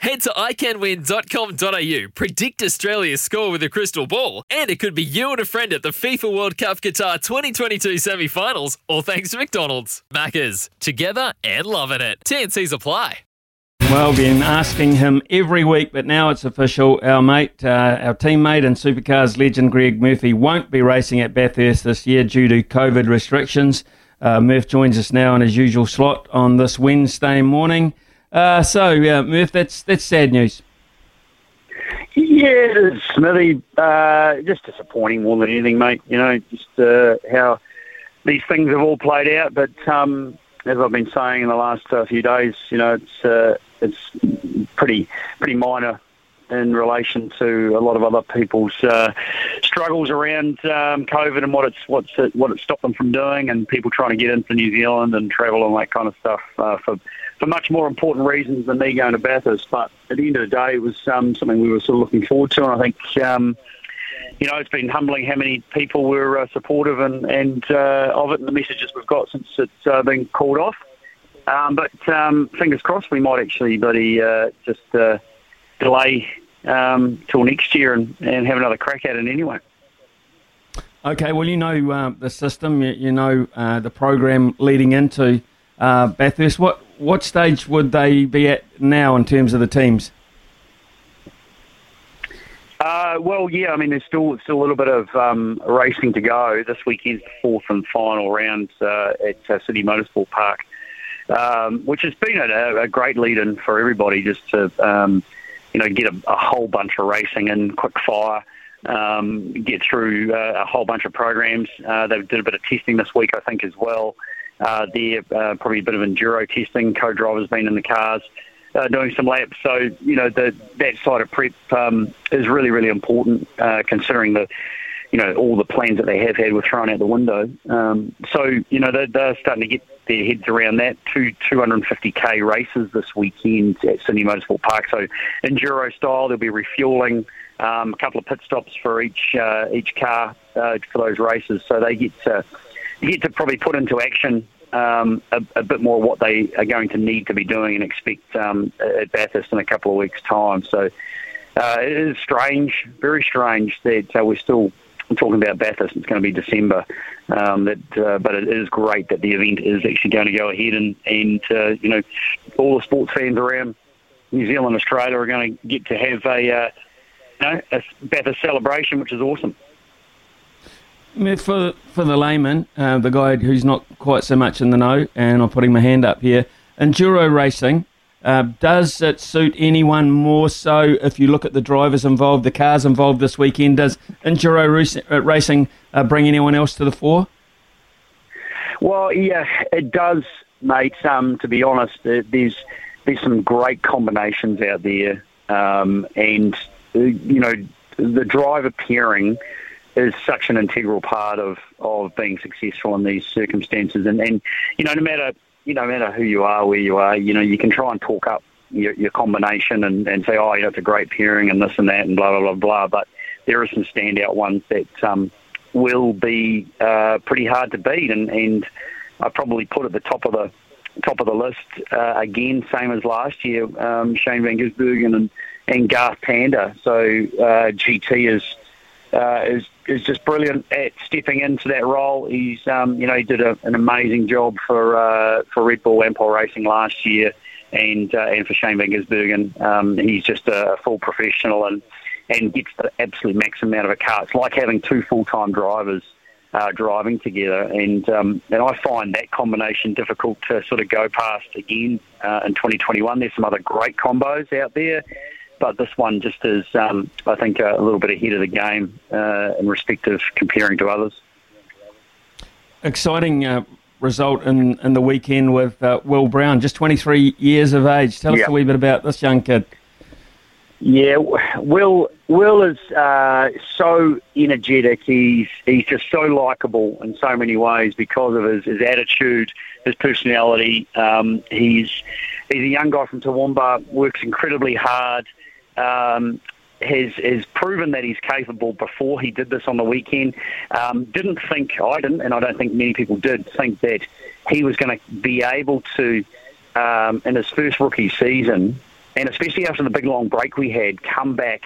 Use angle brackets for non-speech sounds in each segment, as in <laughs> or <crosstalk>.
Head to iCanWin.com.au, predict Australia's score with a crystal ball, and it could be you and a friend at the FIFA World Cup Qatar 2022 semi finals, all thanks to McDonald's. Maccas, together and loving it. TNC's apply. Well, been asking him every week, but now it's official. Our mate, uh, our teammate and supercars legend Greg Murphy won't be racing at Bathurst this year due to COVID restrictions. Uh, Murph joins us now in his usual slot on this Wednesday morning. Uh, so, Murph, that's that's sad news. Yeah, Smithy. Uh, just disappointing more than anything, mate. You know, just uh, how these things have all played out. But um, as I've been saying in the last uh, few days, you know, it's uh, it's pretty pretty minor in relation to a lot of other people's uh, struggles around um, COVID and what it's what's it, what it stopped them from doing, and people trying to get into New Zealand and travel and that kind of stuff uh, for for much more important reasons than me going to Bathurst. But at the end of the day, it was um, something we were sort of looking forward to, and I think. Um, you know, it's been humbling how many people were uh, supportive and, and uh, of it and the messages we've got since it's uh, been called off. Um, but um, fingers crossed, we might actually, buddy, uh, just uh, delay um, till next year and, and have another crack at it anyway. Okay, well, you know uh, the system, you, you know the program leading into Bathurst. What what stage would they be at now in terms of the teams? Uh, well, yeah, I mean, there's still still a little bit of um, racing to go. This weekend's the fourth and final round uh, at uh, Sydney Motorsport Park, um, which has been a, a great lead-in for everybody just to um, you know, get a, a whole bunch of racing in quick fire, um, get through uh, a whole bunch of programs. Uh, they did a bit of testing this week, I think, as well. Uh, there, uh, probably a bit of enduro testing. Co-drivers been in the cars. Uh, doing some laps, so you know the, that side of prep um, is really, really important, uh, considering the you know, all the plans that they have had were thrown out the window. Um, so, you know, they're, they're, starting to get their heads around that. Two 250k races this weekend at Sydney Motorsport Park. So, enduro style, there'll be refueling, um, a couple of pit stops for each uh, each car uh, for those races. So they get to get to probably put into action um, a, a, bit more what they are going to need to be doing and expect um, at Bathurst in a couple of weeks' time. So. Uh, it is strange, very strange that uh, we're still talking about Bathurst. It's going to be December. Um, that, uh, but it is great that the event is actually going to go ahead, and and uh, you know, all the sports fans around New Zealand, Australia are going to get to have a uh, you know a Bathurst celebration, which is awesome. For for the layman, uh, the guy who's not quite so much in the know, and I'm putting my hand up here. Enduro racing uh, does it suit anyone more so if you look at the drivers involved, the cars involved this weekend? Does enduro uh, racing uh, bring anyone else to the fore? Well, yeah, it does, mate. Um, to be honest, there's there's some great combinations out there, um, and uh, you know the driver pairing is such an integral part of, of being successful in these circumstances. And, and you know, no matter you know, no matter who you are, where you are, you know, you can try and talk up your, your combination and, and say, oh, you know, it's a great pairing and this and that and blah, blah, blah, blah. But there are some standout ones that um, will be uh, pretty hard to beat. And, and I probably put at the top of the top of the list uh, again, same as last year, um, Shane Van Gisbergen and, and Garth Tander. So uh, GT is uh, is is just brilliant at stepping into that role. He's um, you know he did a, an amazing job for uh, for Red Bull Ampol Racing last year, and uh, and for Shane Van Gisbergen. Um, he's just a full professional and and gets the absolute maximum out of a car. It's like having two full time drivers. Uh, driving together, and um, and I find that combination difficult to sort of go past again uh, in 2021. There's some other great combos out there, but this one just is, um, I think, a, little bit ahead of the game uh, in respect of comparing to others. Exciting uh, result in, in the weekend with uh, Will Brown, just 23 years of age. Tell us a wee bit about this young kid. Yeah, Will Will is uh, so energetic. He's he's just so likable in so many ways because of his, his attitude, his personality. Um, he's he's a young guy from Toowoomba, works incredibly hard. Um, has has proven that he's capable before he did this on the weekend. Um, didn't think I didn't, and I don't think many people did think that he was going to be able to um, in his first rookie season and especially after the big long break we had, come back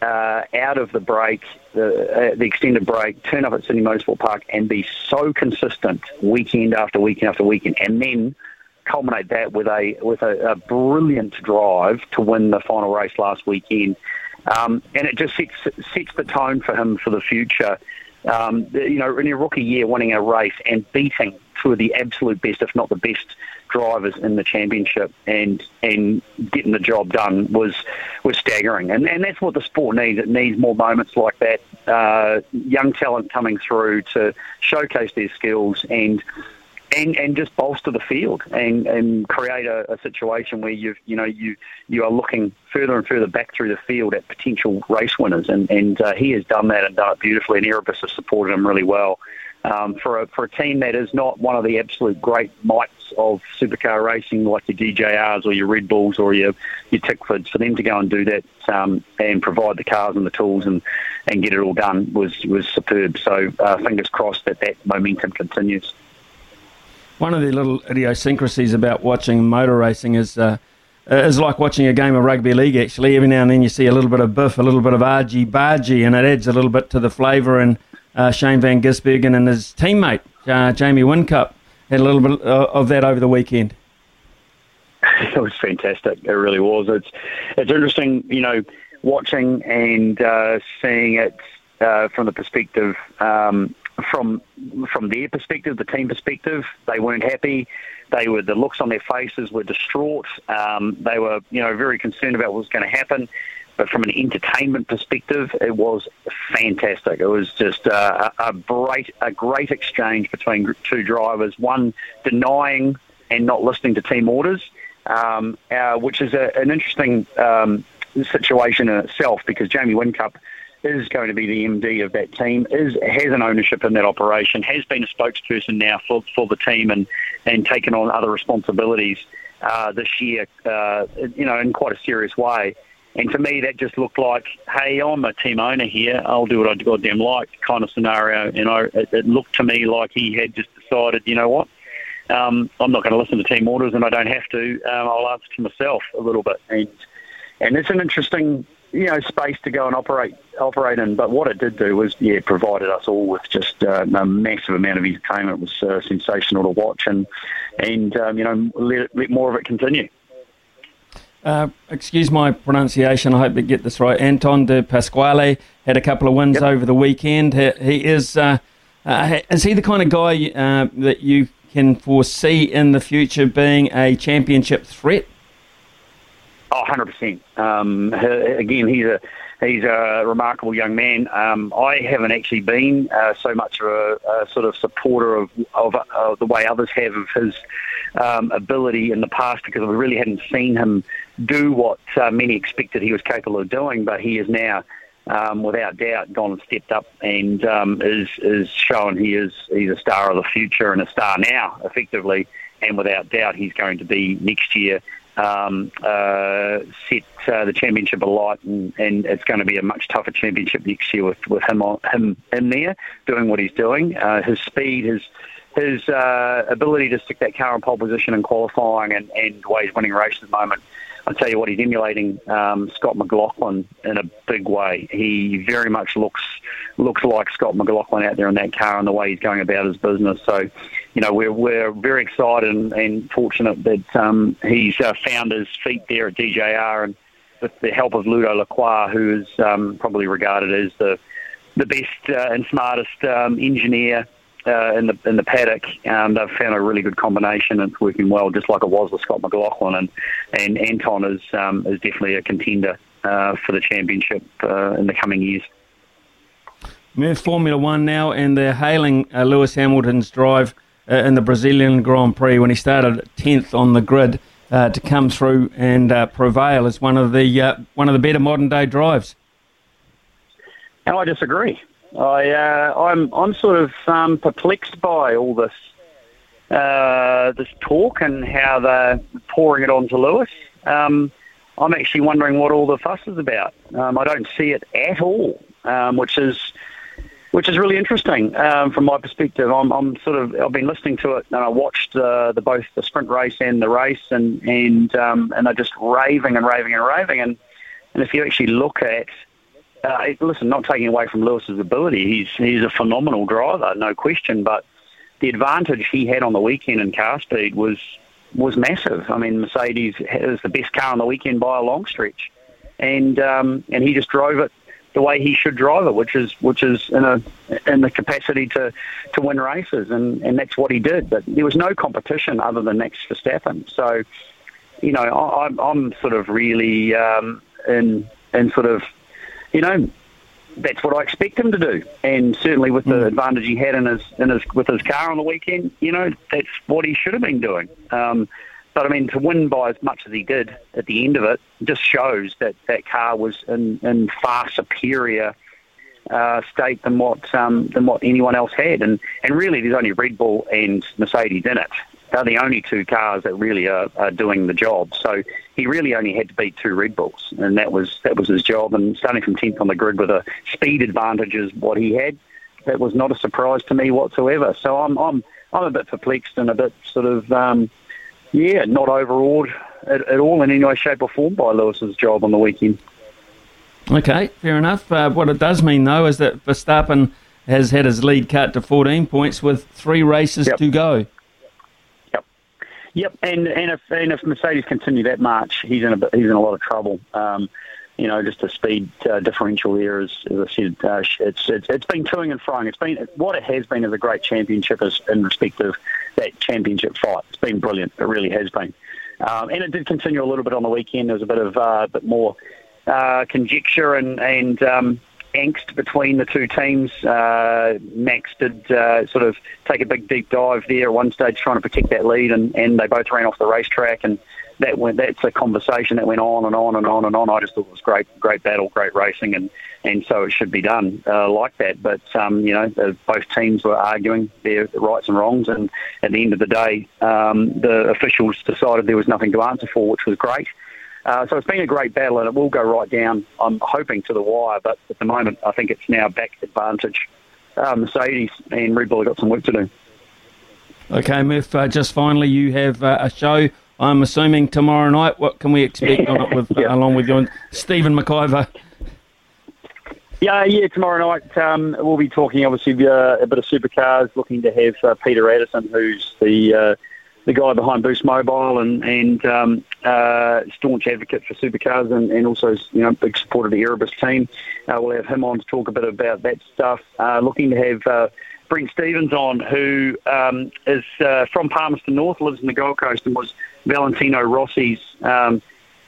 uh, out of the break, the, uh, the extended break, turn up at Sydney Motorsport Park and be so consistent weekend after weekend after weekend, and then culminate that with a with a, a brilliant drive to win the final race last weekend. Um, and it just sets sets the tone for him for the future. Um, you know, in a rookie year, winning a race and beating two of the absolute best, if not the best, drivers in the championship and and getting the job done was was staggering. And and that's what the sport needs. It needs more moments like that. Uh, young talent coming through to showcase their skills and. And, and just bolster the field and, and create a, a situation where you you know you you are looking further and further back through the field at potential race winners and and uh, he has done that and done it beautifully and Erebus has supported him really well um, for a for a team that is not one of the absolute great mites of supercar racing, like your DJRs or your Red Bulls or your your Tickfords, for them to go and do that um, and provide the cars and the tools and, and get it all done was was superb. So uh, fingers crossed that that momentum continues. One of the little idiosyncrasies about watching motor racing is. Uh, is like watching a game of rugby league. Actually, every now and then you see a little bit of biff, a little bit of argy bargy, and it adds a little bit to the flavour. And uh, Shane Van Gisbergen and his teammate uh, Jamie Whincup had a little bit uh, of that over the weekend. <laughs> It was fantastic. It really was. It's it's interesting, you know, watching and uh, seeing it uh, from the perspective um, from from their perspective, the team perspective. They weren't happy. They were the looks on their faces were distraught. Um, they were, you know, very concerned about what was going to happen. But from an entertainment perspective, it was fantastic. It was just a, a great, a great exchange between two drivers. One denying and not listening to team orders, um, uh, which is a, an interesting um, situation in itself because Jamie Whincup is going to be the MD of that team, is has an ownership in that operation, has been a spokesperson now for, for the team and, and taken on other responsibilities uh, this year, uh, you know, in quite a serious way. And to me, that just looked like, hey, I'm a team owner here. I'll do what I goddamn like kind of scenario. You know, it, it looked to me like he had just decided, you know what, um, I'm not going to listen to team orders and I don't have to. Um, I'll answer to myself a little bit. And and it's an interesting, you know, space to go and operate operate in. But what it did do was, yeah, provided us all with just uh, a massive amount of entertainment. It was uh, sensational to watch and and um, you know let, let more of it continue. Uh, excuse my pronunciation. I hope to get this right. Anton de Pasquale had a couple of wins yep. over the weekend. He, he is uh, uh, is he the kind of guy uh, that you can foresee in the future being a championship threat? Oh, 100%. Um, again, he's a he's a remarkable young man. Um, I haven't actually been uh, so much of a, a, sort of supporter of, of, of the way others have of his um, ability in the past because we really hadn't seen him do what uh, many expected he was capable of doing, but he is now. Um, without doubt, gone and stepped up and um, is is shown he is he's a star of the future and a star now, effectively. And without doubt, he's going to be next year um, uh, set uh, the championship alight, and, and it's going to be a much tougher championship next year with, with him on, him in there doing what he's doing. Uh, his speed, his his uh, ability to stick that car in pole position in qualifying, and, and the way he's winning races at the moment. I'll tell you what, he's emulating um, Scott McLaughlin in a big way. He very much looks looks like Scott McLaughlin out there in that car and the way he's going about his business. So, you know, we're we're very excited and, and fortunate that um, he's uh, found his feet there at DJR and with the help of Ludo Lacroix, who is um, probably regarded as the the best uh, and smartest um, engineer uh, in the in the paddock. Um, they've found a really good combination. and It's working well, just like it was with Scott McLaughlin, and and Anton is um, is definitely a contender uh, for the championship uh, in the coming years. Move Formula One now, and they're hailing uh, Lewis Hamilton's drive in the Brazilian Grand Prix when he started tenth on the grid. uh, to come through and uh, prevail as one of the uh, one of the better modern day drives. And I disagree. I uh, I'm I'm sort of um, perplexed by all this uh, this talk and how they're pouring it onto Lewis. Um, I'm actually wondering what all the fuss is about. Um, I don't see it at all, um, which is which is really interesting um, from my perspective. I'm, I'm, sort of I've been listening to it and I watched uh, the both the sprint race and the race and and um, and they're just raving and raving and raving and and if you actually look at uh, listen, not taking away from Lewis's ability, he's he's a phenomenal driver, no question, but the advantage he had on the weekend in car speed was was massive. I mean, Mercedes was the best car on the weekend by a long stretch, and um, and he just drove it the way he should drive it, which is which is in a in the capacity to to win races, and and that's what he did. But there was no competition other than Max Verstappen. So, you know, I, I'm I'm sort of really um, in in sort of, you know, that's what I expect him to do. And certainly with the mm. advantage he had in his in his with his car on the weekend, you know, that's what he should have been doing. Um, but I mean, to win by as much as he did at the end of it just shows that that car was in, in far superior uh, state than what um, than what anyone else had. And and really, there's only Red Bull and Mercedes in it they're the only two cars that really are, are doing the job. So he really only had to beat two Red Bulls, and that was that was his job. And starting from tenth on the grid with a speed advantage is what he had. That was not a surprise to me whatsoever. So I'm I'm I'm a bit perplexed and a bit sort of um, yeah, not overawed at, at all in any way, shape, or form by Lewis's job on the weekend. Okay, fair enough. Uh, what it does mean though is that Verstappen has had his lead cut to 14 points with three races yep. to go. Yep, yep. and and if and if Mercedes continue that march, he's in a he's in a lot of trouble. Um, you know, just the speed uh, differential there, as, as I said, uh, it's, it's it's been toing and froing. It's been what it has been is a great championship is in respect of that championship fight. It's been brilliant. It really has been, um, and it did continue a little bit on the weekend. There was a bit of uh, a bit more uh, conjecture and and um, angst between the two teams. Uh, Max did uh, sort of take a big deep dive there at one stage, trying to protect that lead, and, and they both ran off the racetrack, and that went. That's a conversation that went on and on and on and on. I just thought it was great, great battle, great racing, and and so it should be done uh, like that. But um, you know, both teams were arguing their rights and wrongs, and at the end of the day, um, the officials decided there was nothing to answer for, which was great. Uh, so it's been a great battle, and it will go right down. I'm hoping to the wire, but at the moment, I think it's now back advantage. Uh, Mercedes and Red Bull have got some work to do. Okay, Murph. Uh, just finally, you have uh, a show. I'm assuming tomorrow night. What can we expect <laughs> on it with, yeah. along with you, and Stephen McIver? Yeah, yeah. Tomorrow night um, we'll be talking obviously uh, a bit of supercars. Looking to have uh, Peter Adderton, who's the the guy behind Boost Mobile and and um, uh, staunch advocate for supercars and, and also you know big supporter of the Erebus team. Uh, we'll have him on to talk a bit about that stuff. Uh, looking to have uh, Brent Stevens on, who um, is uh, from Palmerston North, lives in the Gold Coast, and was Valentino Rossi's um,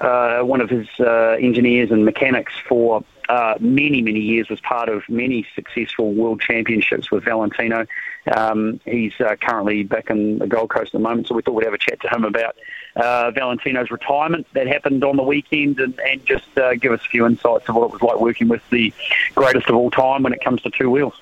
uh, one of his engineers and mechanics for uh, many, many years, was part of many successful world championships with Valentino. Um, he's uh, currently back in the Gold Coast at the moment, so we thought we'd have a chat to him about uh, Valentino's retirement that happened on the weekend and, and just uh, give us a few insights of what it was like working with the greatest of all time when it comes to two wheels.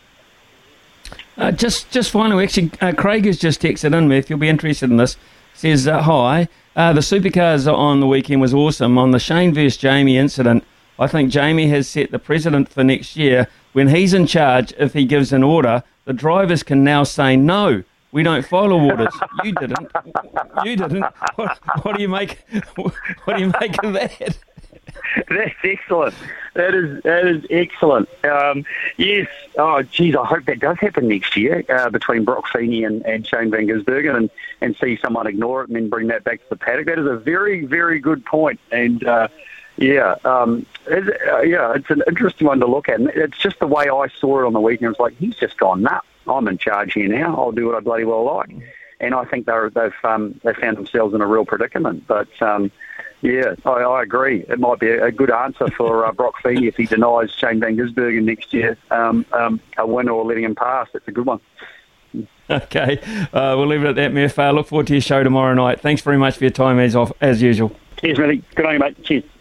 Uh, just, just finally, actually, uh, Craig has just texted in, If You'll be interested in this. Says, Hi. Uh, the supercars on the weekend was awesome. On the Shane versus Jamie incident, I think Jamie has set the precedent for next year. When he's in charge, if he gives an order, the drivers can now say no. We don't follow orders. You didn't. You didn't. <laughs> What, what do you make? <laughs> What do you make of that? <laughs> That's excellent. That is that is excellent. Um, yes. Oh, geez. I hope that does happen next year uh, between Broc Feeney and, and Shane Van Gisbergen, and and see someone ignore it and then bring that back to the paddock. That is a very very good point. and. Uh, yeah, um, it's, uh, yeah, it's an interesting one to look at. And It's just the way I saw it on the weekend. It's like he's just gone nuts. I'm in charge here now. I'll do what I bloody well like. And I think they're, they've um, they found themselves in a real predicament. But um, yeah, I, I agree. It might be a, a good answer for uh, Broc Feeney if he denies Shane Van Gisbergen next year um, um, a win or letting him pass. It's a good one. Okay, uh, we'll leave it at that, Murph. Uh, look forward to your show tomorrow night. Thanks very much for your time, as off, as usual. Cheers, Matty. Good on you, mate. Cheers.